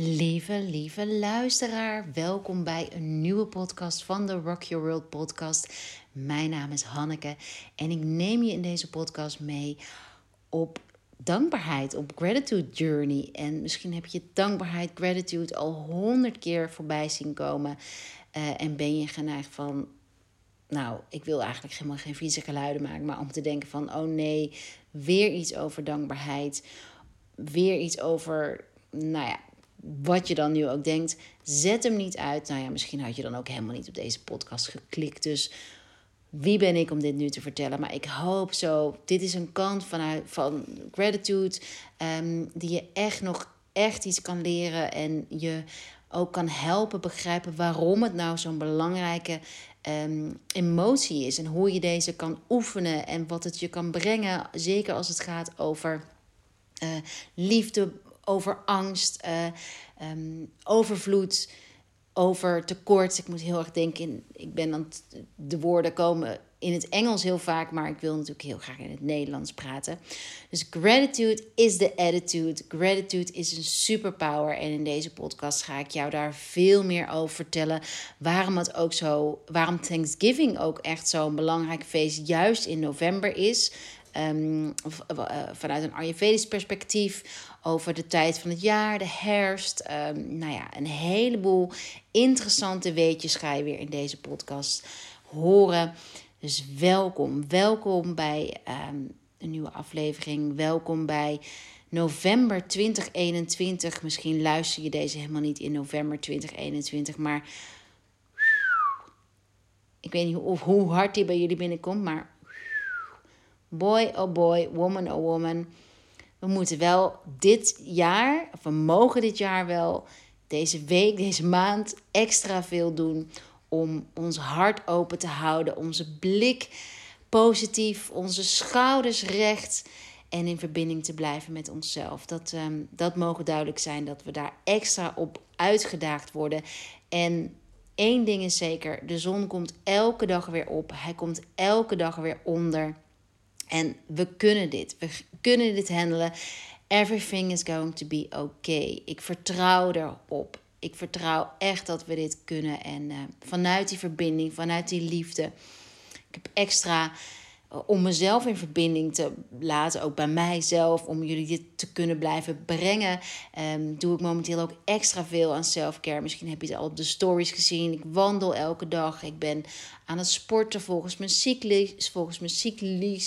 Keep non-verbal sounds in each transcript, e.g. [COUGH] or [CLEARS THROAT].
Lieve, lieve luisteraar, welkom bij een nieuwe podcast van de Rock Your World podcast. Mijn naam is Hanneke en ik neem je in deze podcast mee op dankbaarheid, op gratitude journey. En misschien heb je dankbaarheid, gratitude al honderd keer voorbij zien komen uh, en ben je geneigd van, nou, ik wil eigenlijk helemaal geen vieze geluiden maken, maar om te denken van, oh nee, weer iets over dankbaarheid, weer iets over, nou ja wat je dan nu ook denkt, zet hem niet uit. Nou ja, misschien had je dan ook helemaal niet op deze podcast geklikt. Dus wie ben ik om dit nu te vertellen? Maar ik hoop zo. Dit is een kant vanuit, van gratitude. Um, die je echt nog echt iets kan leren. En je ook kan helpen begrijpen waarom het nou zo'n belangrijke um, emotie is. En hoe je deze kan oefenen. En wat het je kan brengen. Zeker als het gaat over uh, liefde, over angst, uh, um, overvloed, over tekort. Ik moet heel erg denken, ik ben aan de woorden komen in het Engels heel vaak, maar ik wil natuurlijk heel graag in het Nederlands praten. Dus gratitude is the attitude. Gratitude is een superpower. En in deze podcast ga ik jou daar veel meer over vertellen. Waarom het ook zo, waarom Thanksgiving ook echt zo'n belangrijk feest juist in november is. Um, vanuit een Ayurvedisch perspectief over de tijd van het jaar, de herfst. Um, nou ja, een heleboel interessante weetjes ga je weer in deze podcast horen. Dus welkom, welkom bij um, een nieuwe aflevering. Welkom bij november 2021. Misschien luister je deze helemaal niet in november 2021, maar ik weet niet hoe, hoe hard die bij jullie binnenkomt, maar boy oh boy, woman oh woman we moeten wel dit jaar, of we mogen dit jaar wel, deze week, deze maand extra veel doen om ons hart open te houden, onze blik positief, onze schouders recht en in verbinding te blijven met onszelf. Dat, um, dat mogen duidelijk zijn dat we daar extra op uitgedaagd worden. En één ding is zeker: de zon komt elke dag weer op. Hij komt elke dag weer onder. En we kunnen dit. We kunnen dit handelen. Everything is going to be okay. Ik vertrouw erop. Ik vertrouw echt dat we dit kunnen. En uh, vanuit die verbinding, vanuit die liefde. Ik heb extra om mezelf in verbinding te laten, ook bij mijzelf, om jullie dit te kunnen blijven brengen, um, doe ik momenteel ook extra veel aan selfcare. Misschien heb je het al op de stories gezien. Ik wandel elke dag. Ik ben aan het sporten volgens mijn cycli, volgens mijn cycli.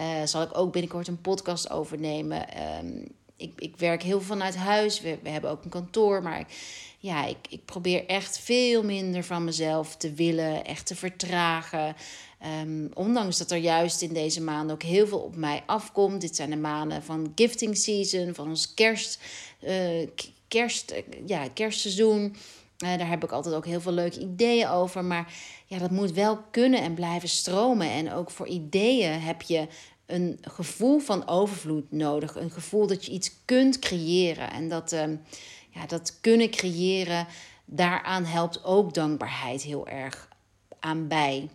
Uh, zal ik ook binnenkort een podcast overnemen. Um, ik, ik werk heel veel vanuit huis. We, we hebben ook een kantoor, maar ja, ik, ik probeer echt veel minder van mezelf te willen, echt te vertragen. Um, ondanks dat er juist in deze maanden ook heel veel op mij afkomt. Dit zijn de maanden van gifting season, van ons kerst, uh, kerst, ja, kerstseizoen. Daar heb ik altijd ook heel veel leuke ideeën over. Maar ja, dat moet wel kunnen en blijven stromen. En ook voor ideeën heb je een gevoel van overvloed nodig. Een gevoel dat je iets kunt creëren. En dat, uh, ja, dat kunnen creëren, daaraan helpt ook dankbaarheid heel erg aan bij.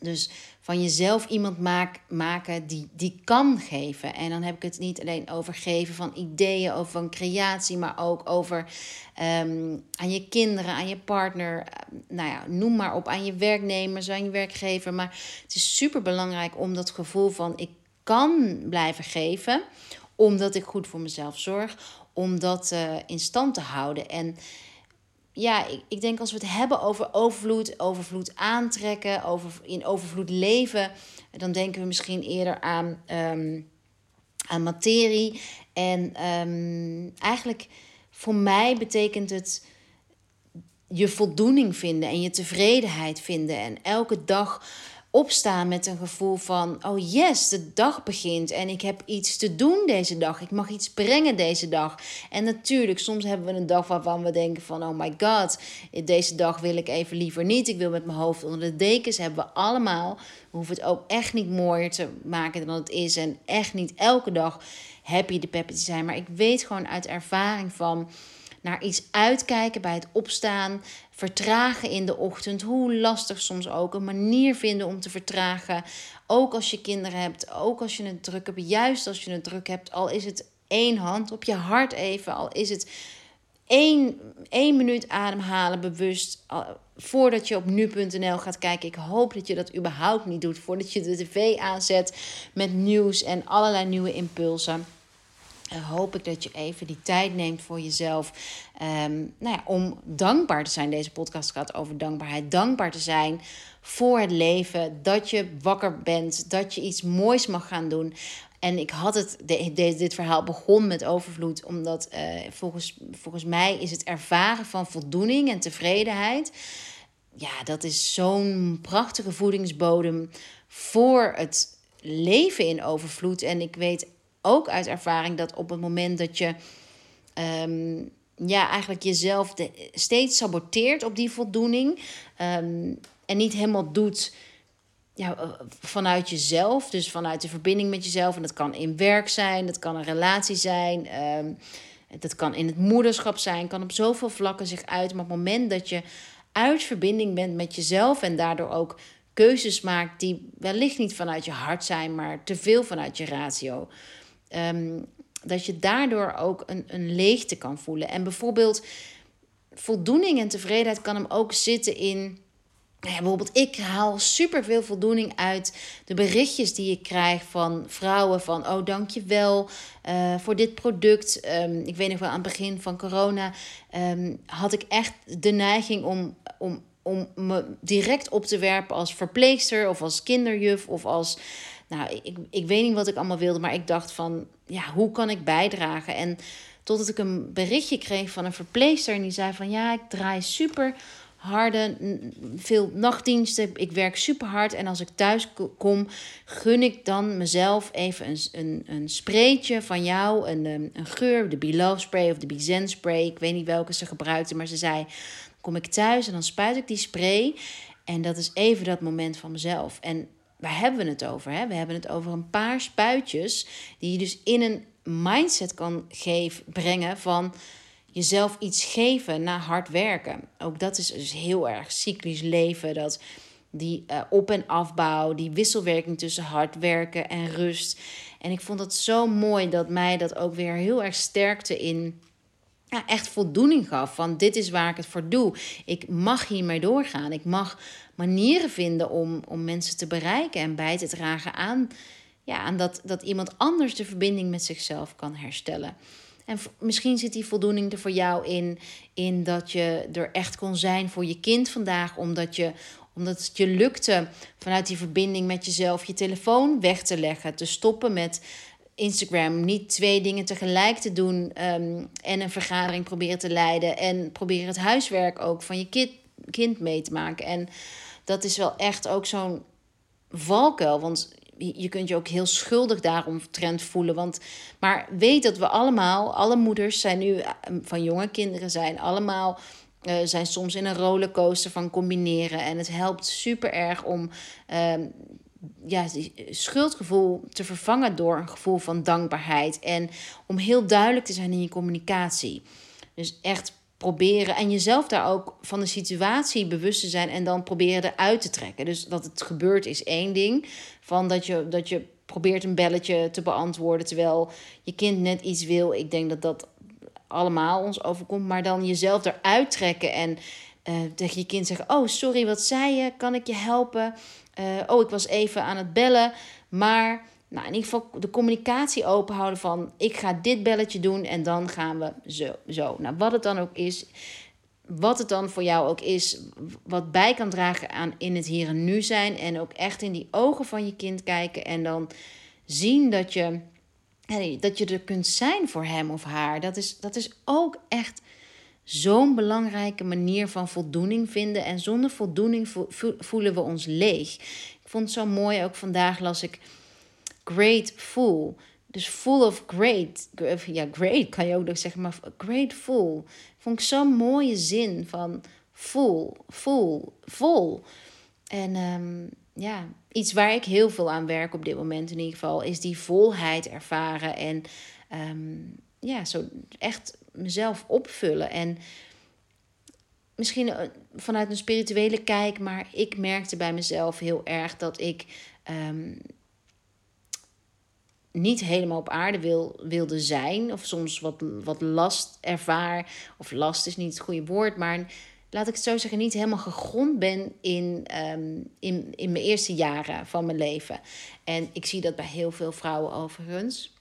Dus van jezelf iemand maak, maken die, die kan geven. En dan heb ik het niet alleen over geven van ideeën, over van creatie, maar ook over um, aan je kinderen, aan je partner. Nou ja, noem maar op, aan je werknemers, aan je werkgever. Maar het is super belangrijk om dat gevoel van ik kan blijven geven, omdat ik goed voor mezelf zorg, om dat uh, in stand te houden. En ja, ik, ik denk als we het hebben over overvloed, overvloed aantrekken, over, in overvloed leven, dan denken we misschien eerder aan, um, aan materie. En um, eigenlijk voor mij betekent het je voldoening vinden en je tevredenheid vinden. En elke dag opstaan met een gevoel van: oh yes, de dag begint en ik heb iets te doen deze dag. Ik mag iets brengen deze dag. En natuurlijk, soms hebben we een dag waarvan we denken: van oh my god, deze dag wil ik even liever niet. Ik wil met mijn hoofd onder de dekens. Hebben we allemaal. We hoeven het ook echt niet mooier te maken dan het is. En echt niet elke dag happy de peppy te zijn. Maar ik weet gewoon uit ervaring van naar iets uitkijken bij het opstaan, vertragen in de ochtend, hoe lastig soms ook, een manier vinden om te vertragen. Ook als je kinderen hebt, ook als je het druk hebt, juist als je het druk hebt, al is het één hand, op je hart even. Al is het één, één minuut ademhalen bewust. Voordat je op nu.nl gaat kijken. Ik hoop dat je dat überhaupt niet doet. Voordat je de tv aanzet met nieuws en allerlei nieuwe impulsen. Hoop ik dat je even die tijd neemt voor jezelf. Um, nou ja, om dankbaar te zijn. Deze podcast gaat over dankbaarheid. Dankbaar te zijn voor het leven. Dat je wakker bent. Dat je iets moois mag gaan doen. En ik had het, de, dit verhaal begon met overvloed, omdat uh, volgens, volgens mij is het ervaren van voldoening en tevredenheid. Ja, dat is zo'n prachtige voedingsbodem voor het leven in overvloed. En ik weet ook uit ervaring dat op het moment dat je um, ja, eigenlijk jezelf steeds saboteert op die voldoening um, en niet helemaal doet ja, eh, vanuit jezelf, dus vanuit de verbinding met jezelf. En dat kan in werk zijn, dat kan een relatie zijn, um, dat kan in het moederschap zijn, kan op zoveel vlakken zich uit. Maar op het moment dat je uit verbinding bent met jezelf en daardoor ook keuzes maakt die wellicht niet vanuit je hart zijn, maar te veel vanuit je ratio. Um, dat je daardoor ook een, een leegte kan voelen. En bijvoorbeeld voldoening en tevredenheid kan hem ook zitten in ja, bijvoorbeeld, ik haal super veel voldoening uit de berichtjes die ik krijg van vrouwen. Van, oh, dankjewel uh, voor dit product. Um, ik weet nog wel, aan het begin van corona um, had ik echt de neiging om, om, om me direct op te werpen als verpleegster of als kinderjuf of als... Nou, ik, ik weet niet wat ik allemaal wilde, maar ik dacht van, ja, hoe kan ik bijdragen? En totdat ik een berichtje kreeg van een verpleegster en die zei van, ja, ik draai super harde, veel nachtdiensten. Ik werk super hard. En als ik thuis kom, gun ik dan mezelf even een, een, een spreetje van jou. Een, een geur, de Below spray of de Bizen spray. Ik weet niet welke ze gebruikte, maar ze zei... kom ik thuis en dan spuit ik die spray. En dat is even dat moment van mezelf. En waar hebben we het over? Hè? We hebben het over een paar spuitjes... die je dus in een mindset kan geven, brengen van jezelf iets geven na hard werken. Ook dat is dus heel erg cyclisch leven. Dat die uh, op- en afbouw, die wisselwerking tussen hard werken en rust. En ik vond het zo mooi dat mij dat ook weer heel erg sterkte in ja, echt voldoening gaf. Van dit is waar ik het voor doe. Ik mag hiermee doorgaan. Ik mag manieren vinden om, om mensen te bereiken en bij te dragen aan, ja, aan dat, dat iemand anders de verbinding met zichzelf kan herstellen. En misschien zit die voldoening er voor jou in, in dat je er echt kon zijn voor je kind vandaag, omdat, je, omdat het je lukte vanuit die verbinding met jezelf je telefoon weg te leggen, te stoppen met Instagram, niet twee dingen tegelijk te doen um, en een vergadering proberen te leiden en proberen het huiswerk ook van je kind, kind mee te maken. En dat is wel echt ook zo'n valkuil, want je kunt je ook heel schuldig daaromtrend voelen. Want, maar weet dat we allemaal, alle moeders zijn nu eh, van jonge kinderen, zijn allemaal. Uh, zijn soms in een rollercoaster van combineren. En het helpt super erg om uh, ja, schuldgevoel te vervangen door een gevoel van dankbaarheid. En om heel duidelijk te zijn in je communicatie. Dus echt proberen en jezelf daar ook van de situatie bewust te zijn en dan proberen eruit te trekken. Dus dat het gebeurt is één ding. Van dat je, dat je probeert een belletje te beantwoorden terwijl je kind net iets wil. Ik denk dat dat allemaal ons overkomt. Maar dan jezelf eruit trekken en uh, tegen je kind zeggen: Oh, sorry, wat zei je? Kan ik je helpen? Uh, oh, ik was even aan het bellen. Maar nou, in ieder geval de communicatie openhouden van ik ga dit belletje doen en dan gaan we zo. zo. Nou, wat het dan ook is, wat het dan voor jou ook is, wat bij kan dragen aan in het hier en nu zijn en ook echt in die ogen van je kind kijken en dan zien dat je, dat je er kunt zijn voor hem of haar. Dat is, dat is ook echt zo'n belangrijke manier van voldoening vinden. En zonder voldoening voelen we ons leeg. Ik vond het zo mooi, ook vandaag las ik grateful. Dus full of great. Ja, great kan je ook nog zeggen, maar grateful. Vond ik zo'n mooie zin van full, full, vol. En um, ja, iets waar ik heel veel aan werk op dit moment in ieder geval, is die volheid ervaren. En um, ja, zo echt mezelf opvullen. En misschien eh, vanuit een spirituele kijk, maar ik merkte bij mezelf heel erg dat ik um, niet helemaal op aarde wil, wilde zijn. Of soms wat, wat last ervaar. Of last is niet het goede woord. Maar laat ik het zo zeggen, niet helemaal gegrond ben in, ehm, in, in mijn eerste jaren van mijn leven. En ik zie dat bij heel veel vrouwen overigens.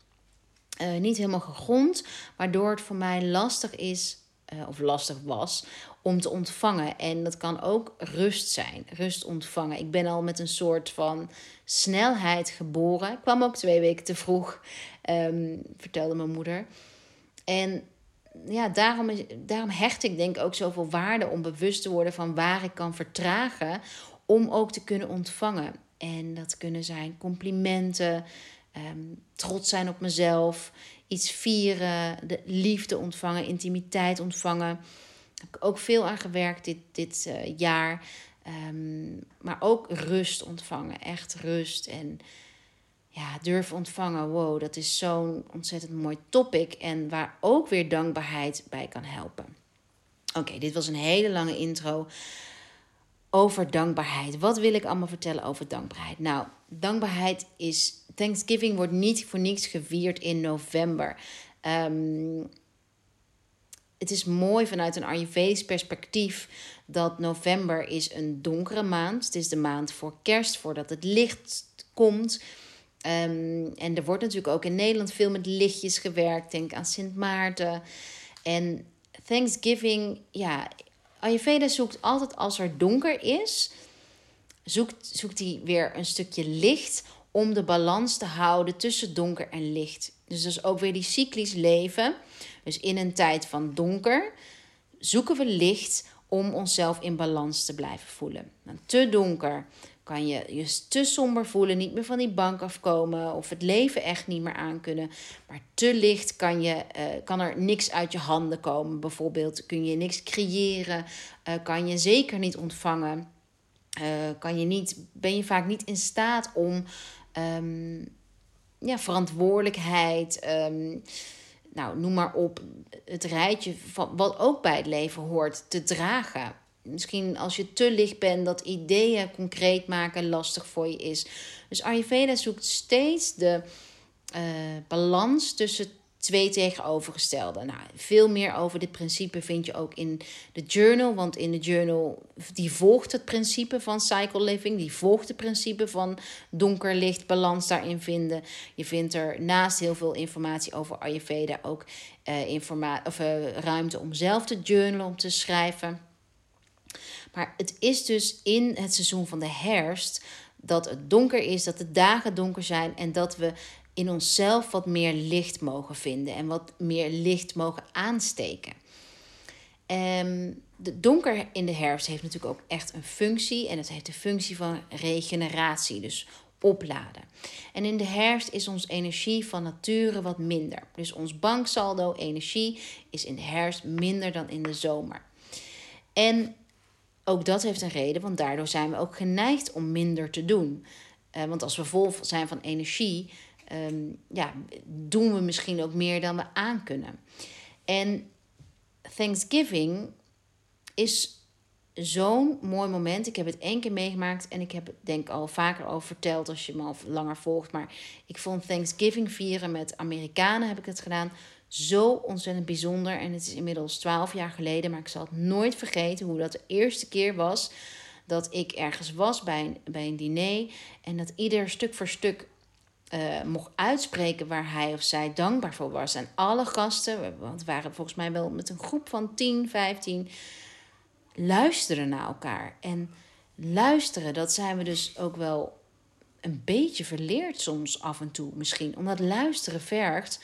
Uh, niet helemaal gegrond, waardoor het voor mij lastig is, uh, of lastig was, om te ontvangen. En dat kan ook rust zijn, rust ontvangen. Ik ben al met een soort van snelheid geboren. Ik kwam ook twee weken te vroeg, um, vertelde mijn moeder. En ja, daarom, daarom hecht ik denk ook zoveel waarde om bewust te worden van waar ik kan vertragen om ook te kunnen ontvangen. En dat kunnen zijn complimenten, um, trots zijn op mezelf, iets vieren, de liefde ontvangen, intimiteit ontvangen. Daar heb ik ook veel aan gewerkt dit, dit uh, jaar. Um, maar ook rust ontvangen, echt rust en ja, durven ontvangen. Wow, dat is zo'n ontzettend mooi topic en waar ook weer dankbaarheid bij kan helpen. Oké, dit was een hele lange intro over dankbaarheid. Wat wil ik allemaal vertellen over dankbaarheid? Nou, dankbaarheid is. Thanksgiving wordt niet voor niets gevierd in november. Um, het is mooi vanuit een Ayurvedisch perspectief dat november is een donkere maand. Het is de maand voor kerst, voordat het licht komt. Um, en er wordt natuurlijk ook in Nederland veel met lichtjes gewerkt. Denk aan Sint Maarten. En Thanksgiving, ja, Ayurveda zoekt altijd als er donker is, zoekt, zoekt hij weer een stukje licht om de balans te houden tussen donker en licht. Dus dat is ook weer die cyclisch leven. Dus in een tijd van donker zoeken we licht om onszelf in balans te blijven voelen. Te donker kan je je te somber voelen, niet meer van die bank afkomen of het leven echt niet meer aankunnen. Maar te licht kan, je, uh, kan er niks uit je handen komen. Bijvoorbeeld kun je niks creëren, uh, kan je zeker niet ontvangen. Uh, kan je niet, ben je vaak niet in staat om um, ja, verantwoordelijkheid, um, nou, noem maar op, het rijtje van wat ook bij het leven hoort te dragen misschien als je te licht bent, dat ideeën concreet maken lastig voor je is. Dus Ayurveda zoekt steeds de uh, balans tussen twee tegenovergestelde. Nou, veel meer over dit principe vind je ook in de journal. Want in de journal, die volgt het principe van cycle living. Die volgt het principe van donker, licht, balans daarin vinden. Je vindt er naast heel veel informatie over Ayurveda ook uh, informa of, uh, ruimte om zelf te journalen, om te schrijven. Maar het is dus in het seizoen van de herfst dat het donker is, dat de dagen donker zijn en dat we in onszelf wat meer licht mogen vinden en wat meer licht mogen aansteken. Um, de donker in de herfst heeft natuurlijk ook echt een functie en het heeft de functie van regeneratie, dus opladen. En in de herfst is ons energie van nature wat minder. Dus ons banksaldo energie is in de herfst minder dan in de zomer. En ook dat heeft een reden, want daardoor zijn we ook geneigd om minder te doen. Uh, want als we vol zijn van energie, um, ja, doen we misschien ook meer dan we aankunnen. En Thanksgiving is zo'n mooi moment. Ik heb het één keer meegemaakt en ik heb het denk al vaker over verteld als je me al langer volgt. Maar ik vond Thanksgiving vieren met Amerikanen heb ik het gedaan zo ontzettend bijzonder. En het is inmiddels twaalf jaar geleden, maar ik zal het nooit vergeten hoe dat de eerste keer was dat ik ergens was bij een, bij een diner en dat ieder stuk voor stuk uh, mocht uitspreken waar hij of zij dankbaar voor was. En alle gasten, want het waren volgens mij wel met een groep van 10, 15, luisteren naar elkaar. En luisteren, dat zijn we dus ook wel een beetje verleerd soms af en toe misschien. Omdat luisteren vergt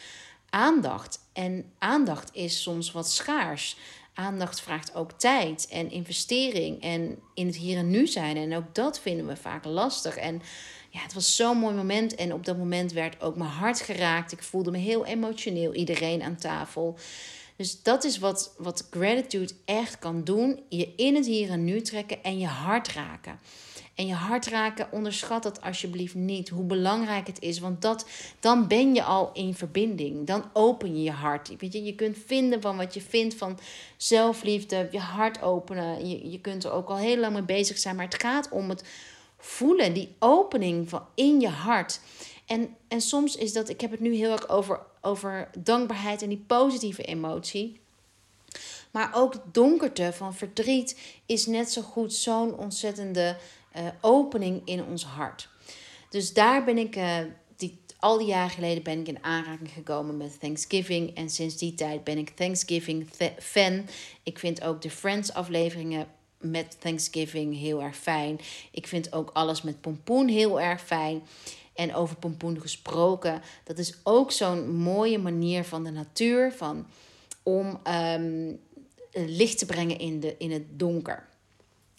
aandacht. En aandacht is soms wat schaars. Aandacht vraagt ook tijd en investering en in het hier en nu zijn. En ook dat vinden we vaak lastig. En ja, het was zo'n mooi moment. En op dat moment werd ook mijn hart geraakt. Ik voelde me heel emotioneel, iedereen aan tafel. Dus dat is wat, wat gratitude echt kan doen. Je in het hier en nu trekken en je hart raken en je hart raken, onderschat dat alsjeblieft niet. Hoe belangrijk het is, want dat, dan ben je al in verbinding. Dan open je je hart. Weet je, je kunt vinden van wat je vindt van zelfliefde, je hart openen. Je, je kunt er ook al heel lang mee bezig zijn, maar het gaat om het voelen, die opening van in je hart. En, en soms is dat, ik heb het nu heel erg over, over dankbaarheid en die positieve emotie. Maar ook donkerte van verdriet is net zo goed zo'n ontzettende uh, opening in ons hart. Dus daar ben ik, uh, die, al die jaren geleden ben ik in aanraking gekomen met Thanksgiving. En sinds die tijd ben ik Thanksgiving fan. Ik vind ook de Friends afleveringen met Thanksgiving heel erg fijn. Ik vind ook alles met pompoen heel erg fijn. En over pompoen gesproken, dat is ook zo'n mooie manier van de natuur van, om um, licht te brengen in, de, in het donker.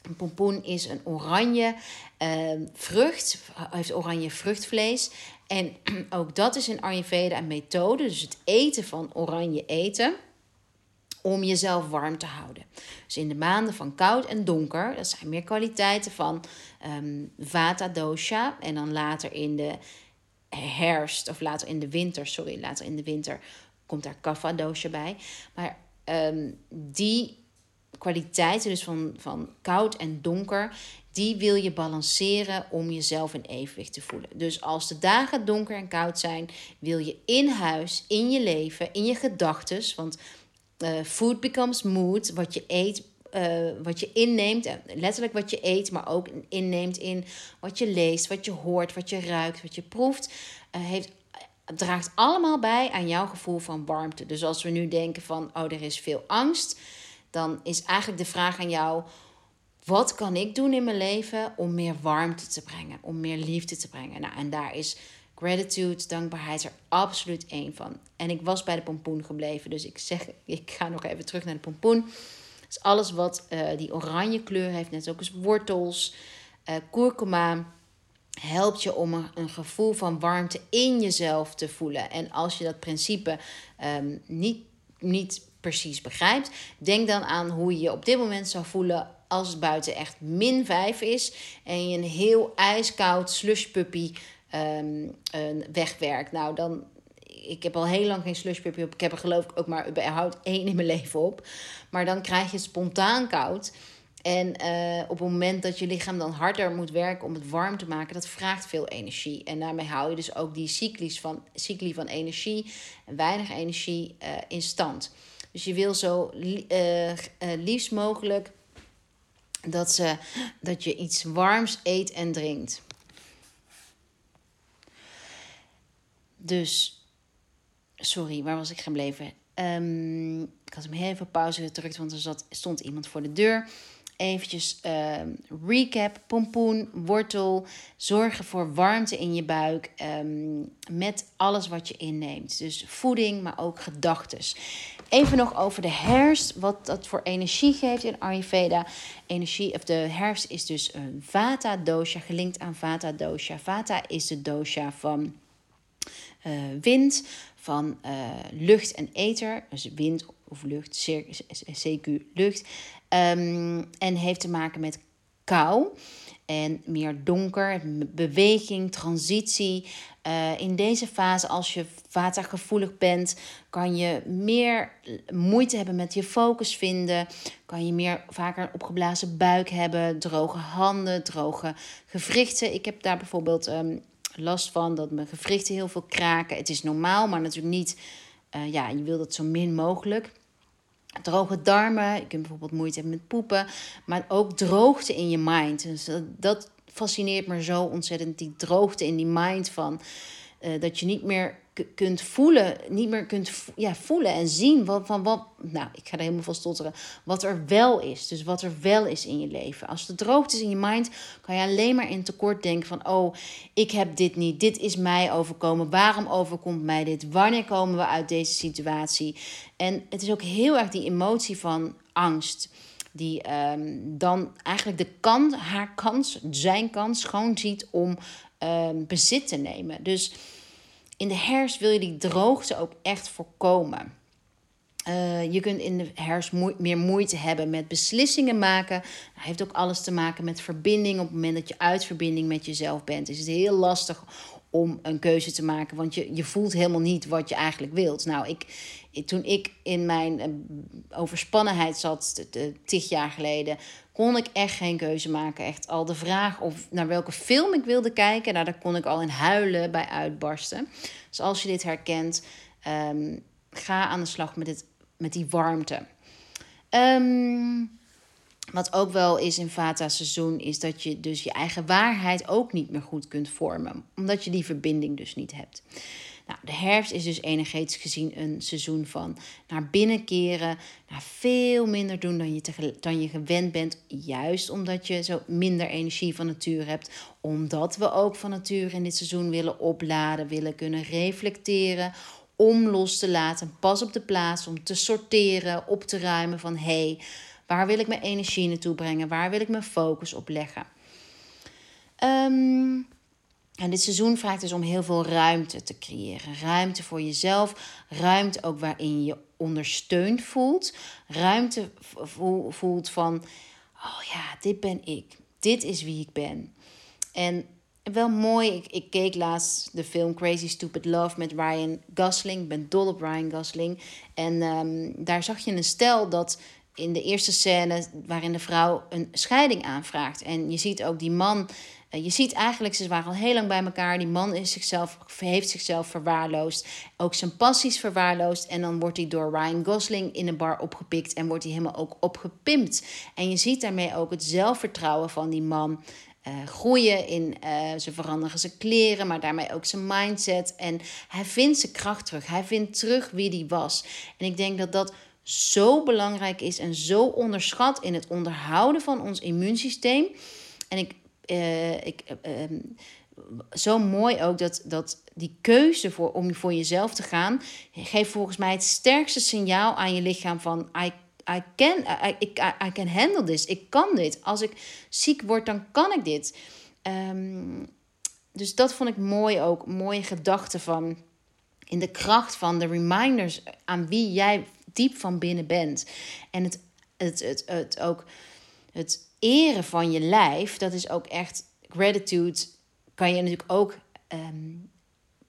Een pompoen is een oranje uh, vrucht, heeft oranje vruchtvlees. En [CLEARS THROAT] ook dat is in Ayurveda een methode, dus het eten van oranje eten, om jezelf warm te houden. Dus in de maanden van koud en donker, dat zijn meer kwaliteiten van um, Vata dosha. En dan later in de herfst, of later in de winter, sorry, later in de winter komt daar Kapha dosha bij. Maar um, die kwaliteiten, dus van, van koud en donker, die wil je balanceren om jezelf in evenwicht te voelen. Dus als de dagen donker en koud zijn, wil je in huis, in je leven, in je gedachten, want uh, food becomes mood, wat je eet. Uh, wat je inneemt, letterlijk wat je eet, maar ook inneemt in wat je leest, wat je hoort, wat je ruikt, wat je proeft, heeft draagt allemaal bij aan jouw gevoel van warmte. Dus als we nu denken van, oh, er is veel angst, dan is eigenlijk de vraag aan jou: wat kan ik doen in mijn leven om meer warmte te brengen, om meer liefde te brengen? Nou, en daar is gratitude, dankbaarheid er absoluut één van. En ik was bij de pompoen gebleven, dus ik zeg, ik ga nog even terug naar de pompoen. Dus alles wat uh, die oranje kleur heeft, net ook als wortels, uh, kurkuma helpt je om een, gevoel van warmte in jezelf te voelen. En als je dat principe um, niet, niet precies begrijpt, denk dan aan hoe je je op dit moment zou voelen als het buiten echt min 5 is en je een heel ijskoud slushpuppy um, wegwerkt. Nou, dan. Ik heb al heel lang geen slushpuppy op. Ik heb er geloof ik ook maar überhaupt één in mijn leven op. Maar dan krijg je het spontaan koud. En uh, op het moment dat je lichaam dan harder moet werken om het warm te maken, dat vraagt veel energie. En daarmee hou je dus ook die cyclies van, cycli van energie en weinig energie uh, in stand. Dus je wil zo uh, liefst mogelijk dat, ze, dat je iets warms eet en drinkt. Dus, sorry, waar was ik gebleven? Um, ik had hem heel even pauze gedrukt, want er zat, stond iemand voor de deur eventjes uh, recap. Pompoen, wortel, zorgen voor warmte in je buik um, met alles wat je inneemt. Dus voeding, maar ook gedachtes. Even nog over de herfst, wat dat voor energie geeft in Ayurveda. Energie, of de herfst is dus een Vata dosha, gelinkt aan Vata dosha. Vata is de dosha van uh, wind, van uh, lucht en ether. Dus wind of lucht, CQ lucht. Um, en heeft te maken met kou en meer donker, beweging, transitie. Uh, in deze fase, als je watergevoelig bent, kan je meer moeite hebben met je focus vinden. Kan je meer vaker een opgeblazen buik hebben, droge handen, droge gewrichten. Ik heb daar bijvoorbeeld um, last van dat mijn gewrichten heel veel kraken. Het is normaal, maar natuurlijk niet. Uh, ja, je wil dat zo min mogelijk droge darmen. Je kunt bijvoorbeeld moeite hebben met poepen. Maar ook droogte in je mind. Dus dat, fascineert me zo ontzettend. Die droogte in die mind van... Uh, dat je niet meer kunt voelen, niet meer kunt ja, voelen en zien wat, van wat, nou, ik ga er helemaal van stotteren, wat er wel is. Dus wat er wel is in je leven. Als het droogte is in je mind, kan je alleen maar in tekort denken van, oh, ik heb dit niet, dit is mij overkomen, waarom overkomt mij dit, wanneer komen we uit deze situatie? En het is ook heel erg die emotie van angst die um, dan eigenlijk de kans, haar kans, zijn kans gewoon ziet om um, bezit te nemen. Dus in de herfst wil je die droogte ook echt voorkomen. Uh, je kunt in de herfst meer moeite hebben met beslissingen maken. Dat heeft ook alles te maken met verbinding. Op het moment dat je uit verbinding met jezelf bent, is het heel lastig om een keuze te maken. Want je, je voelt helemaal niet wat je eigenlijk wilt. Nou, ik, toen ik in mijn overspannenheid zat, tig jaar geleden, kon ik echt geen keuze maken. Echt al de vraag of naar welke film ik wilde kijken, nou, daar kon ik al in huilen bij uitbarsten. Dus als je dit herkent, ehm, ga aan de slag met, dit, met die warmte. Um, wat ook wel is in Vata-seizoen, is dat je dus je eigen waarheid ook niet meer goed kunt vormen. Omdat je die verbinding dus niet hebt. Nou, de herfst is dus energetisch gezien een seizoen van naar binnen keren, naar veel minder doen dan je, dan je gewend bent. Juist omdat je zo minder energie van natuur hebt. Omdat we ook van natuur in dit seizoen willen opladen, willen kunnen reflecteren. Om los te laten, pas op de plaats, om te sorteren, op te ruimen van hé. Hey, Waar wil ik mijn energie naartoe brengen? Waar wil ik mijn focus op leggen? Um, en dit seizoen vraagt dus om heel veel ruimte te creëren. Ruimte voor jezelf. Ruimte ook waarin je ondersteund voelt. Ruimte voelt van, oh ja, dit ben ik. Dit is wie ik ben. En wel mooi, ik, ik keek laatst de film Crazy Stupid Love met Ryan Gosling. Ik ben dol op Ryan Gosling. En um, daar zag je een stel dat in de eerste scène waarin de vrouw een scheiding aanvraagt. En je ziet ook die man. Eh, je ziet eigenlijk, ze waren al heel lang bij elkaar. Die man zichzelf, heeft zichzelf verwaarloosd. Ook zijn passies verwaarloosd. En dan wordt hij door Ryan Gosling in een bar opgepikt. En wordt hij helemaal ook opgepimpt. En je ziet daarmee ook het zelfvertrouwen van die man. Uh, groeien in uh, ze veranderen zijn kleren, maar daarmee ook zijn mindset. En hij vindt zijn kracht terug. Hij vindt terug wie hij was. En ik denk dat dat zo belangrijk is en zo onderschat in het onderhouden van ons immuunsysteem. En ik, uh, ik uh, zo mooi ook dat, dat die keuze voor, om voor jezelf te gaan, geeft volgens mij het sterkste signaal aan je lichaam van I, I, can, I, I, can handle this. Ik kan dit. Als ik ziek word, dan kan ik dit. Um, dus dat vond ik mooi ook. Mooie gedachten van in de kracht van de reminders aan wie jij diep van binnen bent. En het, het, het, het ook het eren van je lijf, dat is ook echt gratitude. Kan je natuurlijk ook ehm,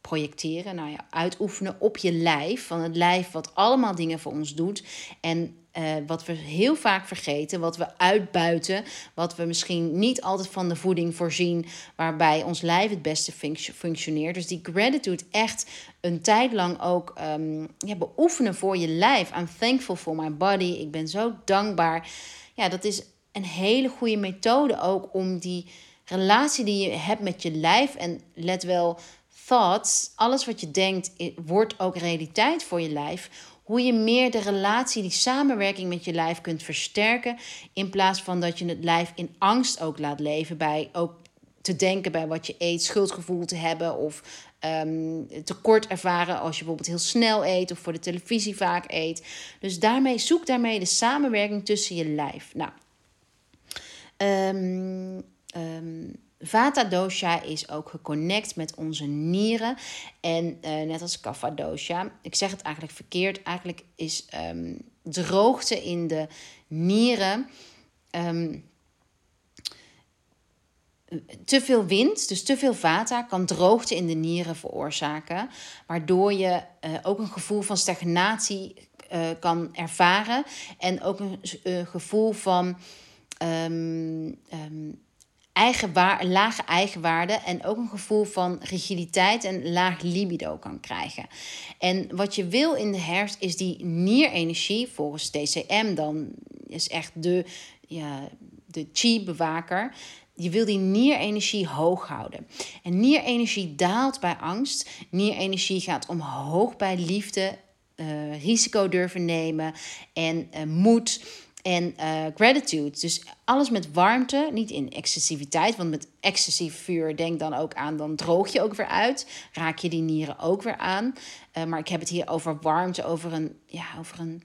projecteren, nou ja, uitoefenen op je lijf. Van het lijf wat allemaal dingen voor ons doet. En uh, wat we heel vaak vergeten, wat we uitbuiten, wat we misschien niet altijd van de voeding voorzien, waarbij ons lijf het beste functioneert. Dus die gratitude echt een tijd lang ook um, ja, beoefenen voor je lijf. I'm thankful for my body. Ik ben zo dankbaar. Ja, dat is een hele goede methode ook om die relatie die je hebt met je lijf en let wel thoughts, alles wat je denkt, wordt ook realiteit voor je lijf. Hoe je meer de relatie, die samenwerking met je lijf kunt versterken. In plaats van dat je het lijf in angst ook laat leven. Bij ook te denken bij wat je eet, schuldgevoel te hebben of um, tekort ervaren als je bijvoorbeeld heel snel eet of voor de televisie vaak eet. Dus daarmee zoek daarmee de samenwerking tussen je lijf. Nou, um, um, Vata dosha is ook geconnect met onze nieren. En uh, net als Kapha dosha, ik zeg het eigenlijk verkeerd. Eigenlijk is um, droogte in de nieren. Um, te veel wind, dus te veel vata, kan droogte in de nieren veroorzaken. Waardoor je uh, ook een gevoel van stagnatie uh, kan ervaren. En ook een gevoel van um, eigen lage eigenwaarde en ook een gevoel van rigiditeit en laag libido kan krijgen. En wat je wil in de herfst is die nierenergie, volgens TCM dan is echt de, ja, de chi-bewaker. Je wil die nierenergie hoog houden. En nierenergie daalt bij angst. Nierenergie gaat omhoog bij liefde, uh, risico durven nemen en uh, moed en uh, gratitude. Dus alles met warmte, niet in excessiviteit. Want met excessief vuur, denk dan ook aan, dan droog je ook weer uit. Raak je die nieren ook weer aan. Uh, maar ik heb het hier over warmte, over een, ja, over een,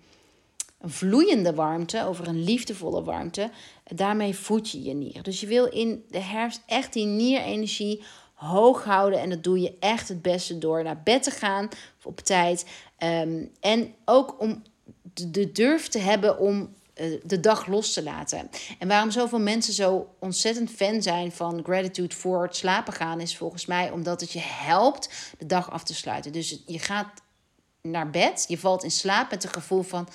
een vloeiende warmte, over een liefdevolle warmte. Daarmee voed je je nieren. Dus je wil in de herfst echt die nierenergie hoog houden. En dat doe je echt het beste door naar bed te gaan op tijd. Um, en ook om de durf te hebben om eh, de dag los te laten. En waarom zoveel mensen zo ontzettend fan zijn van gratitude voor het slapen gaan, is volgens mij omdat het je helpt de dag af te sluiten. Dus je gaat naar bed, je valt in slaap met het gevoel van.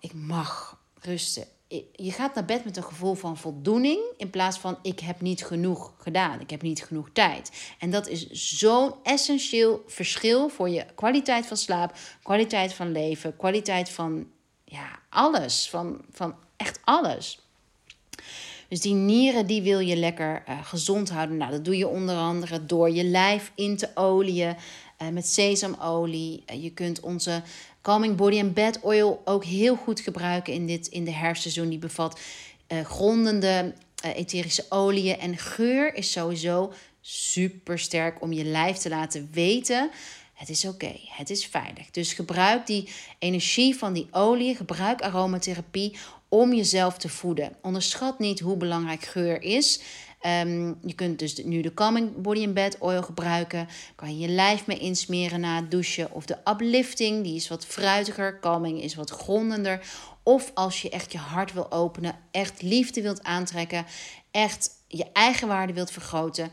ik mag rusten. Je gaat naar bed met een gevoel van voldoening in plaats van ik heb niet genoeg gedaan, ik heb niet genoeg tijd. En dat is zo'n essentieel verschil voor je kwaliteit van slaap, kwaliteit van leven, kwaliteit van ja, alles, van, van echt alles. Dus die nieren die wil je lekker uh, gezond houden. Nou, dat doe je onder andere door je lijf in te oliën uh, met sesamolie. Uh, je kunt onze Calming Body and Bed Oil ook heel goed gebruiken in, dit, in de herfstseizoen. Die bevat grondende etherische oliën. En geur is sowieso super sterk om je lijf te laten weten het is oké, het is veilig. Dus gebruik die energie van die olie, gebruik aromatherapie om jezelf te voeden. Onderschat niet hoe belangrijk geur is. Ehm, je kunt dus nu de Calming Body and Bed Oil gebruiken. Kan je je lijf mee insmeren na het douchen. Of de uplifting, die is wat fruitiger. Calming is wat grondender. Of als je echt je hart wil openen, echt liefde wilt aantrekken, echt je eigen waarde wilt vergroten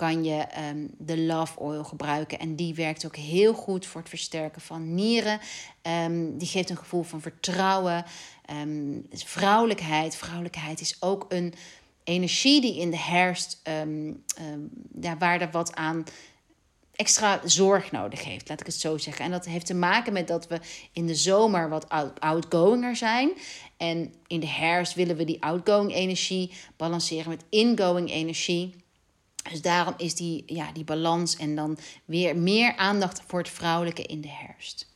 kan je um, de Love Oil gebruiken. En die werkt ook heel goed voor het versterken van nieren. Um, die geeft een gevoel van vertrouwen, um, vrouwelijkheid. Vrouwelijkheid is ook een energie die in de herfst, ja, waar er wat aan extra zorg nodig heeft, laat ik het zo zeggen. En dat heeft te maken met dat we in de zomer wat outgoinger zijn. En in de herfst willen we die outgoing energie balanceren met ingoing energie. Dus daarom is die, ja, die balans en dan weer meer aandacht voor het vrouwelijke in de herfst.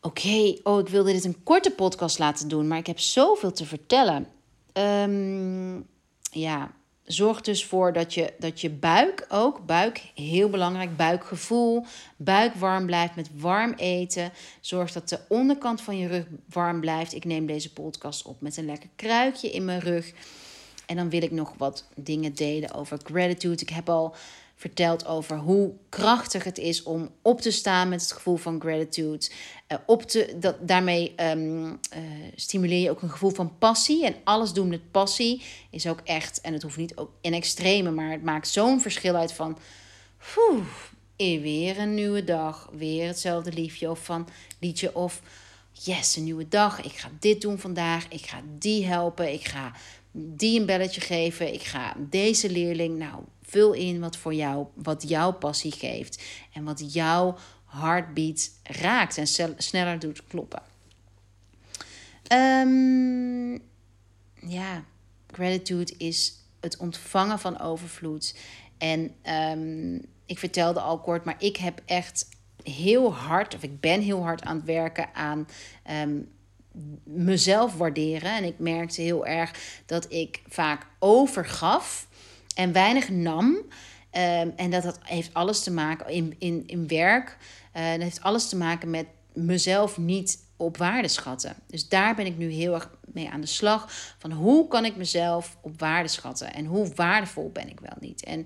Oké, oh, ik wilde dit een korte podcast laten doen, maar ik heb zoveel te vertellen. Um, ja, zorg dus voor dat je, dat je buik ook, buik heel belangrijk, buikgevoel, buik warm blijft met warm eten. Zorg dat de onderkant van je rug warm blijft. Ik neem deze podcast op met een lekker kruikje in mijn rug. En dan wil ik nog wat dingen delen over gratitude. Ik heb al verteld over hoe krachtig het is om op te staan met het gevoel van gratitude. Uh, op te, dat, daarmee um, stimuleer je ook een gevoel van passie. En alles doen met passie is ook echt, en het hoeft niet ook in extreme, maar het maakt zo'n verschil uit van. weer een nieuwe dag, weer hetzelfde liefje of van liedje of yes, een nieuwe dag. Ik ga dit doen vandaag. Ik ga die helpen. Ik ga die een belletje geven. Ik ga deze leerling. Nou, vul in wat voor jou, wat jouw passie geeft. En wat jouw heartbeat raakt en sneller doet kloppen. Um, ja, gratitude is het ontvangen van overvloed. En um, ik vertelde al kort, maar ik heb echt heel hard, of ik ben heel hard aan het werken aan um, mezelf waarderen. En ik merkte heel erg dat ik vaak overgaf en weinig nam. Um, en dat, dat heeft alles te maken in, in, in werk. Uh, dat heeft alles te maken met mezelf niet op waarde schatten. Dus daar ben ik nu heel erg mee aan de slag. Van hoe kan ik mezelf op waarde schatten? En hoe waardevol ben ik wel niet? En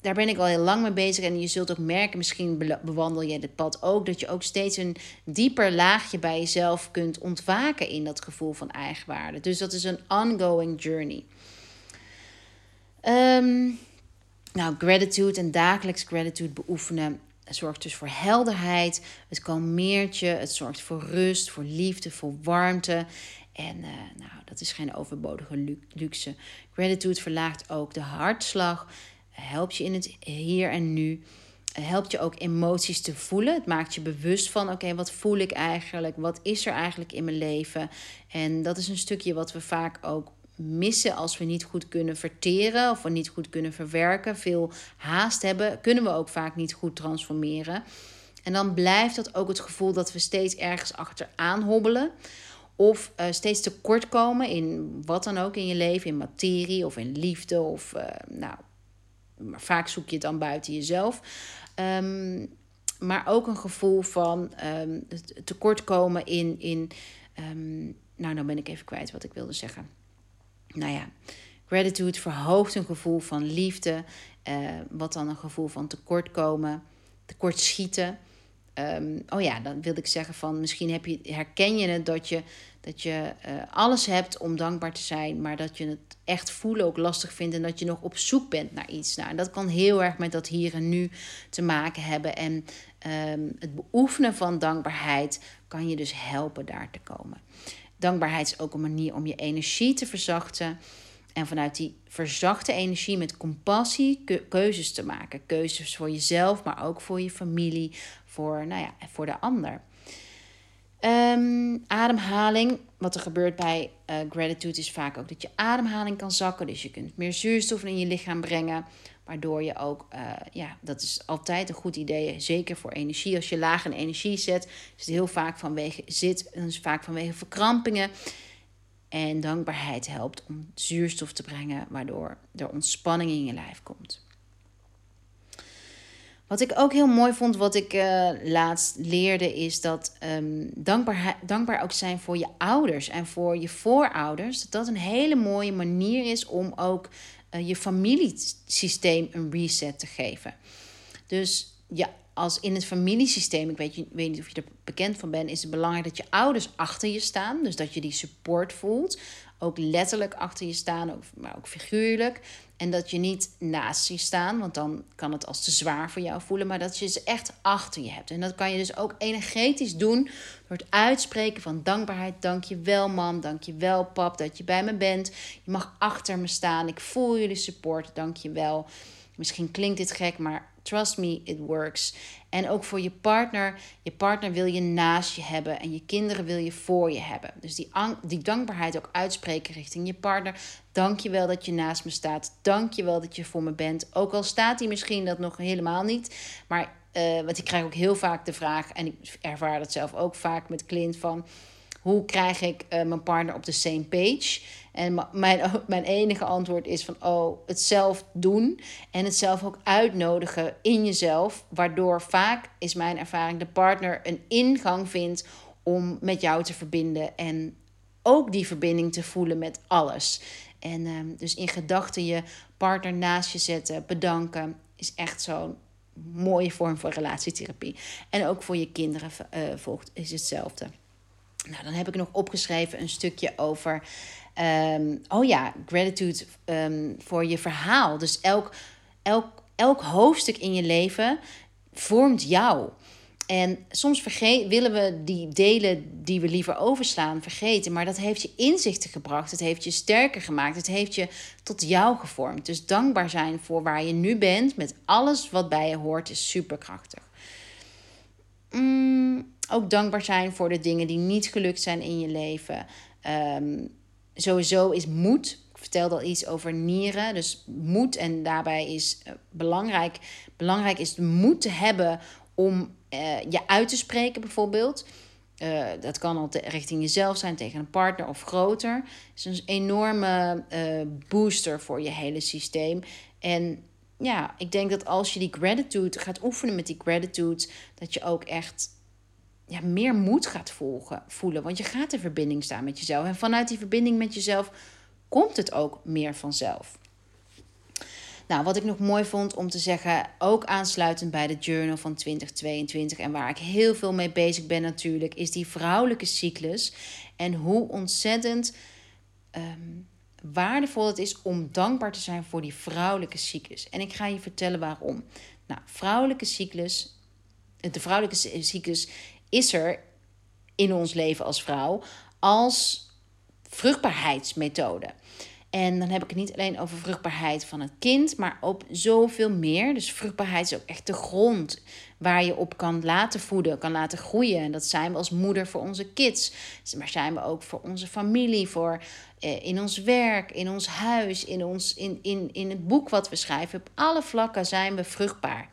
daar ben ik al heel lang mee bezig. En je zult ook merken, misschien bewandel je dit pad ook, dat je ook steeds een dieper laagje bij jezelf kunt ontwaken in dat gevoel van eigenwaarde. Dus dat is een ongoing journey. Um, nou, gratitude en dagelijks gratitude beoefenen zorgt dus voor helderheid. Het kalmeert je. Het zorgt voor rust, voor liefde, voor warmte. En uh, nou, dat is geen overbodige luxe. Gratitude verlaagt ook de hartslag helpt je in het hier en nu. Helpt je ook emoties te voelen. Het maakt je bewust van: oké, wat voel ik eigenlijk? Wat is er eigenlijk in mijn leven? En dat is een stukje wat we vaak ook missen als we niet goed kunnen verteren of we niet goed kunnen verwerken. Veel haast hebben, kunnen we ook vaak niet goed transformeren. En dan blijft dat ook het gevoel dat we steeds ergens achteraan hobbelen. Of uh, steeds tekort komen in wat dan ook in je leven, in materie of in liefde of uh, nou, maar vaak zoek je het dan buiten jezelf. Um, maar ook een gevoel van um, tekortkomen in. in um, nou, nou ben ik even kwijt wat ik wilde zeggen. Nou ja, gratitude verhoogt een gevoel van liefde. Uh, wat dan een gevoel van tekortkomen, tekortschieten. Ehm, oh ja, dan wil ik zeggen van misschien heb je, herken je het dat je, dat je eh, alles hebt om dankbaar te zijn, maar dat je het echt voelen ook lastig vindt en dat je nog op zoek bent naar iets. Nou, en dat kan heel erg met dat hier en nu te maken hebben. En ehm, het beoefenen van dankbaarheid kan je dus helpen daar te komen. Dankbaarheid is ook een manier om je energie te verzachten. En vanuit die verzachte energie met compassie keuzes te maken. Keuzes voor jezelf, maar ook voor je familie, voor, nou ja, voor de ander. Ehm, ademhaling. Wat er gebeurt bij uh, gratitude is vaak ook dat je ademhaling kan zakken. Dus je kunt meer zuurstof in je lichaam brengen. Waardoor je ook, uh, ja, dat is altijd een goed idee. Zeker voor energie. Als je laag in energie zet, is het heel vaak vanwege, zit, dan is vaak vanwege verkrampingen. En dankbaarheid helpt om zuurstof te brengen, waardoor er ontspanning in je lijf komt. Wat ik ook heel mooi vond, wat ik uh, laatst leerde, is dat um, dankbaar, dankbaar ook zijn voor je ouders en voor je voorouders. Dat dat een hele mooie manier is om ook uh, je familiesysteem een reset te geven. Dus ja, als in het familiesysteem, ik weet, je, weet niet of je er bekend van bent, is het belangrijk dat je ouders achter je staan. Dus dat je die support voelt. Ook letterlijk achter je staan, maar ook figuurlijk. En dat je niet naast je staan, want dan kan het als te zwaar voor jou voelen. Maar dat je ze echt achter je hebt. En dat kan je dus ook energetisch doen door het uitspreken van dankbaarheid. Dank je wel, mam. Dank je wel, pap, dat je bij me bent. Je mag achter me staan. Ik voel jullie support. Dank je wel. Misschien klinkt dit gek, maar trust me, it works. En ook voor je partner. Je partner wil je naast je hebben en je kinderen wil je voor je hebben. Dus die, die dankbaarheid ook uitspreken richting je partner. Dank je wel dat je naast me staat. Dank je wel dat je voor me bent. Ook al staat hij misschien dat nog helemaal niet. Maar, uh, want ik krijg ook heel vaak de vraag, en ik ervaar dat zelf ook vaak met Clint van hoe krijg ik uh, mijn partner op de same page? En mijn, [LAUGHS] mijn enige antwoord is van, oh, het zelf doen en het zelf ook uitnodigen in jezelf. Waardoor vaak, is mijn ervaring, de partner een ingang vindt om met jou te verbinden. En ook die verbinding te voelen met alles. En um, dus in gedachten je partner naast je zetten, bedanken, is echt zo'n mooie vorm van relatietherapie. En ook voor je kinderen uh, volgt, is hetzelfde. Nou, dan heb ik nog opgeschreven een stukje over. Um, oh ja, gratitude um, voor je verhaal. Dus elk, elk, elk hoofdstuk in je leven vormt jou. En soms vergeet, willen we die delen die we liever overslaan vergeten. Maar dat heeft je inzichten gebracht. Het heeft je sterker gemaakt. Het heeft je tot jou gevormd. Dus dankbaar zijn voor waar je nu bent. Met alles wat bij je hoort is superkrachtig. Mm, ook dankbaar zijn voor de dingen die niet gelukt zijn in je leven. Um, sowieso is moed. Ik vertelde al iets over nieren. Dus moed. En daarbij is uh, belangrijk. Belangrijk is de moed te hebben om uh, je uit te spreken, bijvoorbeeld. Uh, dat kan al richting jezelf zijn, tegen een partner of groter. Het is een enorme booster voor je hele systeem. En ja, ik denk dat als je die gratitude gaat oefenen met die gratitude, dat je ook echt ja, meer moed gaat volgen, voelen. Want je gaat in verbinding staan met jezelf. En vanuit die verbinding met jezelf komt het ook meer vanzelf. Nou, wat ik nog mooi vond om te zeggen, ook aansluitend bij de journal van 2022 en waar ik heel veel mee bezig ben natuurlijk, is die vrouwelijke cyclus en hoe ontzettend um, waardevol het is om dankbaar te zijn voor die vrouwelijke cyclus. En ik ga je vertellen waarom. Nou, vrouwelijke cyclus, de vrouwelijke cyclus is er in ons leven als vrouw als vruchtbaarheidsmethode. En dan heb ik het niet alleen over vruchtbaarheid van het kind, maar ook zoveel meer. Dus vruchtbaarheid is ook echt de grond waar je op kan laten voeden, kan laten groeien. En dat zijn we als moeder voor onze kids, maar zijn we ook voor onze familie, voor eh, in ons werk, in ons huis, in, ons, in, in, in het boek wat we schrijven. Op alle vlakken zijn we vruchtbaar.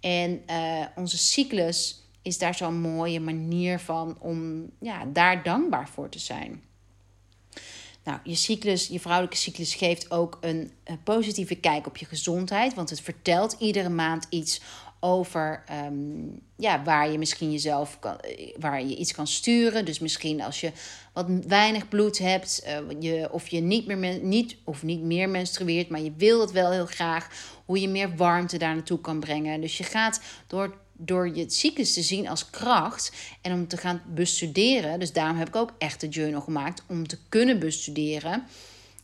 En uh, onze cyclus is daar zo'n mooie manier van om ja, daar dankbaar voor te zijn. Nou, je cyclus, je vrouwelijke cyclus geeft ook een, positieve kijk op je gezondheid. Want het vertelt iedere maand iets over um, ja, waar je misschien jezelf kan, waar je iets kan sturen. Dus misschien als je wat weinig bloed hebt, uh, je, of je niet meer, niet, of niet meer menstrueert, maar je wil het wel heel graag, hoe je meer warmte daar naartoe kan brengen. Dus je gaat door door je cyclus te zien als kracht en om te gaan bestuderen. Dus daarom heb ik ook echt de journal gemaakt om te kunnen bestuderen.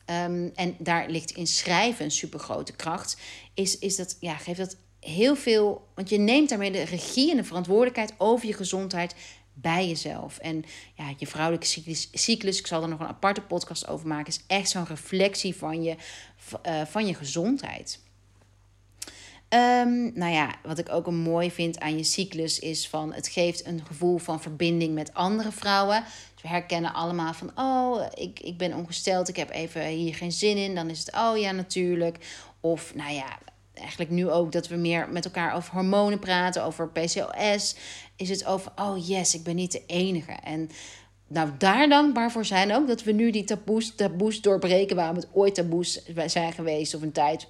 Ehm, en daar ligt in schrijven een super grote kracht. Is, is dat, ja, geeft dat heel veel. Want je neemt daarmee de regie en de verantwoordelijkheid over je gezondheid bij jezelf. En ja, je vrouwelijke cyclus, cyclus, ik zal er nog een aparte podcast over maken, is echt zo'n reflectie van je, uh, van je gezondheid. Um, nou ja, wat ik ook een mooi vind aan je cyclus is van het geeft een gevoel van verbinding met andere vrouwen. Dus we herkennen allemaal van, oh, ik, ik ben ongesteld, ik heb even hier geen zin in. Dan is het, oh ja, natuurlijk. Of nou ja, eigenlijk nu ook dat we meer met elkaar over hormonen praten, over PCOS. Is het over, oh yes, ik ben niet de enige. En nou, daar dankbaar voor zijn ook dat we nu die taboes, taboes doorbreken waarom het ooit taboes zijn geweest of een tijd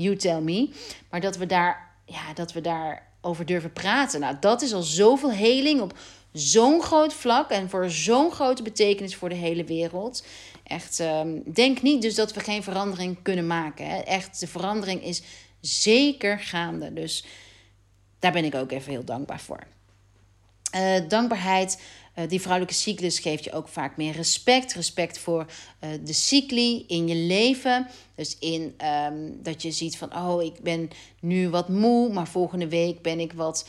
You tell me. Maar dat we daar, ja, dat we daar over durven praten. Nou, dat is al zoveel heling op zo'n groot vlak en voor zo'n grote betekenis voor de hele wereld. Echt, um, denk niet dus dat we geen verandering kunnen maken. Hè. Echt, de verandering is zeker gaande. Dus daar ben ik ook even heel dankbaar voor. Uh, dankbaarheid die vrouwelijke cyclus geeft je ook vaak meer respect. Respect voor uh, de cycli in je leven. Dus in um, dat je ziet van, oh, ik ben nu wat moe, maar volgende week ben ik wat,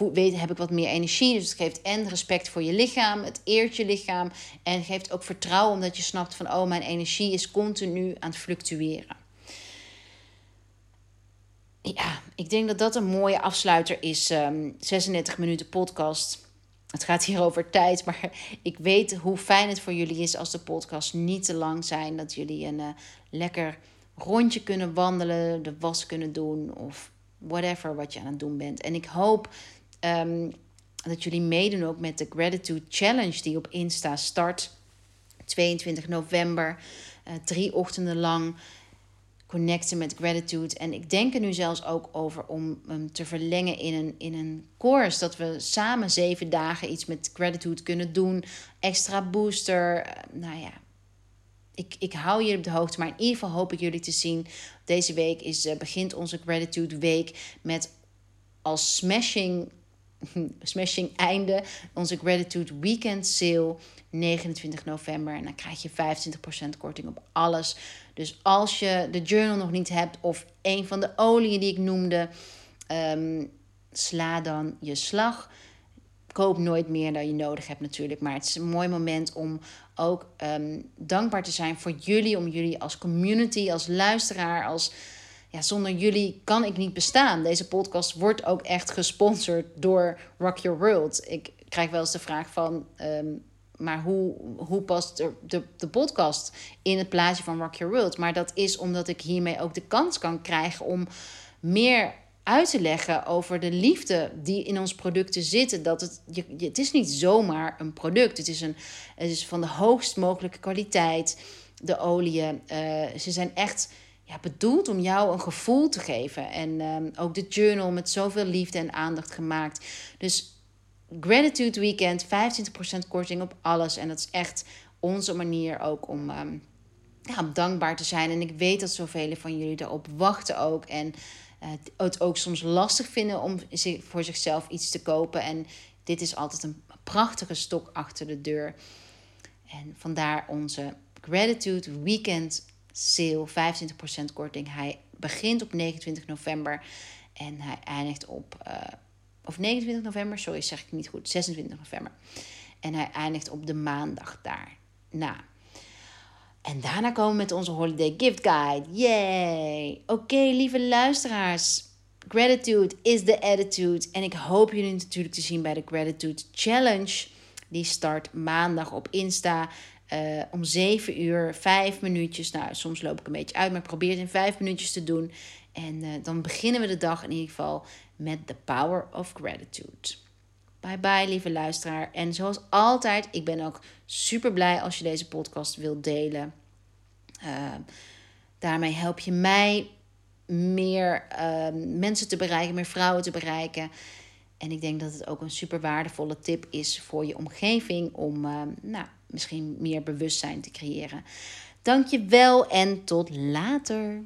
uh, weet, heb ik wat meer energie. Dus het geeft en respect voor je lichaam, het eert je lichaam. En geeft ook vertrouwen omdat je snapt van, oh, mijn energie is continu aan het fluctueren. Ja, ik denk dat dat een mooie afsluiter is. Um, ehm, 36 minuten podcast het gaat hier over tijd, maar ik weet hoe fijn het voor jullie is als de podcasts niet te lang zijn. Dat jullie een uh, lekker rondje kunnen wandelen, de was kunnen doen of whatever wat je aan het doen bent. En ik hoop um, dat jullie meedoen ook met de Gratitude Challenge die op Insta start. 22 november, uh, drie ochtenden lang connecten met gratitude. En ik denk er nu zelfs ook over om hem te verlengen in een, in een course. Dat we samen zeven dagen iets met gratitude kunnen doen. Extra booster. Eh, nou ja, ik, ik hou je op de hoogte. Maar in ieder geval hoop ik jullie te zien. Deze week is, uh, begint onze gratitude week met als smashing, [LAUGHS] smashing einde onze gratitude weekend sale 29 november. En dan krijg je 25% korting op alles. Dus als je de journal nog niet hebt of een van de oliën die ik noemde, um, sla dan je slag. Koop nooit meer dan je nodig hebt natuurlijk. Maar het is een mooi moment om ook um, dankbaar te zijn voor jullie. Om jullie als community, als luisteraar, als... Ja, zonder jullie kan ik niet bestaan. Deze podcast wordt ook echt gesponsord door Rock Your World. Ik krijg wel eens de vraag van... Um, maar hoe, hoe past de, de, de podcast in het plaatje van Rock Your World? Maar dat is omdat ik hiermee ook de kans kan krijgen om meer uit te leggen over de liefde die in ons producten zitten. Dat het, je, het is niet zomaar een product. Het is, een, het is van de hoogst mogelijke kwaliteit. De oliën. Uh, ze zijn echt ja, bedoeld om jou een gevoel te geven. En um, ook de journal met zoveel liefde en aandacht gemaakt. Dus Gratitude Weekend, 25% korting op alles. En dat is echt onze manier ook om um, ja, dankbaar te zijn. En ik weet dat zoveel van jullie daarop wachten ook. En uh, het ook soms lastig vinden om voor zichzelf iets te kopen. En dit is altijd een prachtige stok achter de deur. En vandaar onze Gratitude Weekend sale, 25% korting. Hij begint op 29 november en hij eindigt op... Uh, of 29 november, sorry, zeg ik niet goed. 26 november. En hij eindigt op de maandag daarna. En daarna komen we met onze Holiday Gift Guide. Yay! Oké, lieve luisteraars. Gratitude is the attitude. En ik hoop jullie natuurlijk te zien bij de Gratitude Challenge. Die start maandag op Insta. Uh, om 7 uur, 5 minuutjes. Nou, soms loop ik een beetje uit, maar probeer het in 5 minuutjes te doen. En uh, dan beginnen we de dag in ieder geval met The Power of Gratitude. Bye bye, lieve luisteraar. En zoals altijd, ik ben ook super blij als je deze podcast wilt delen. Uh, daarmee help je mij meer uh, mensen te bereiken, meer vrouwen te bereiken. En ik denk dat het ook een super waardevolle tip is voor je omgeving om uh, nou, misschien meer bewustzijn te creëren. Dank je wel en tot later.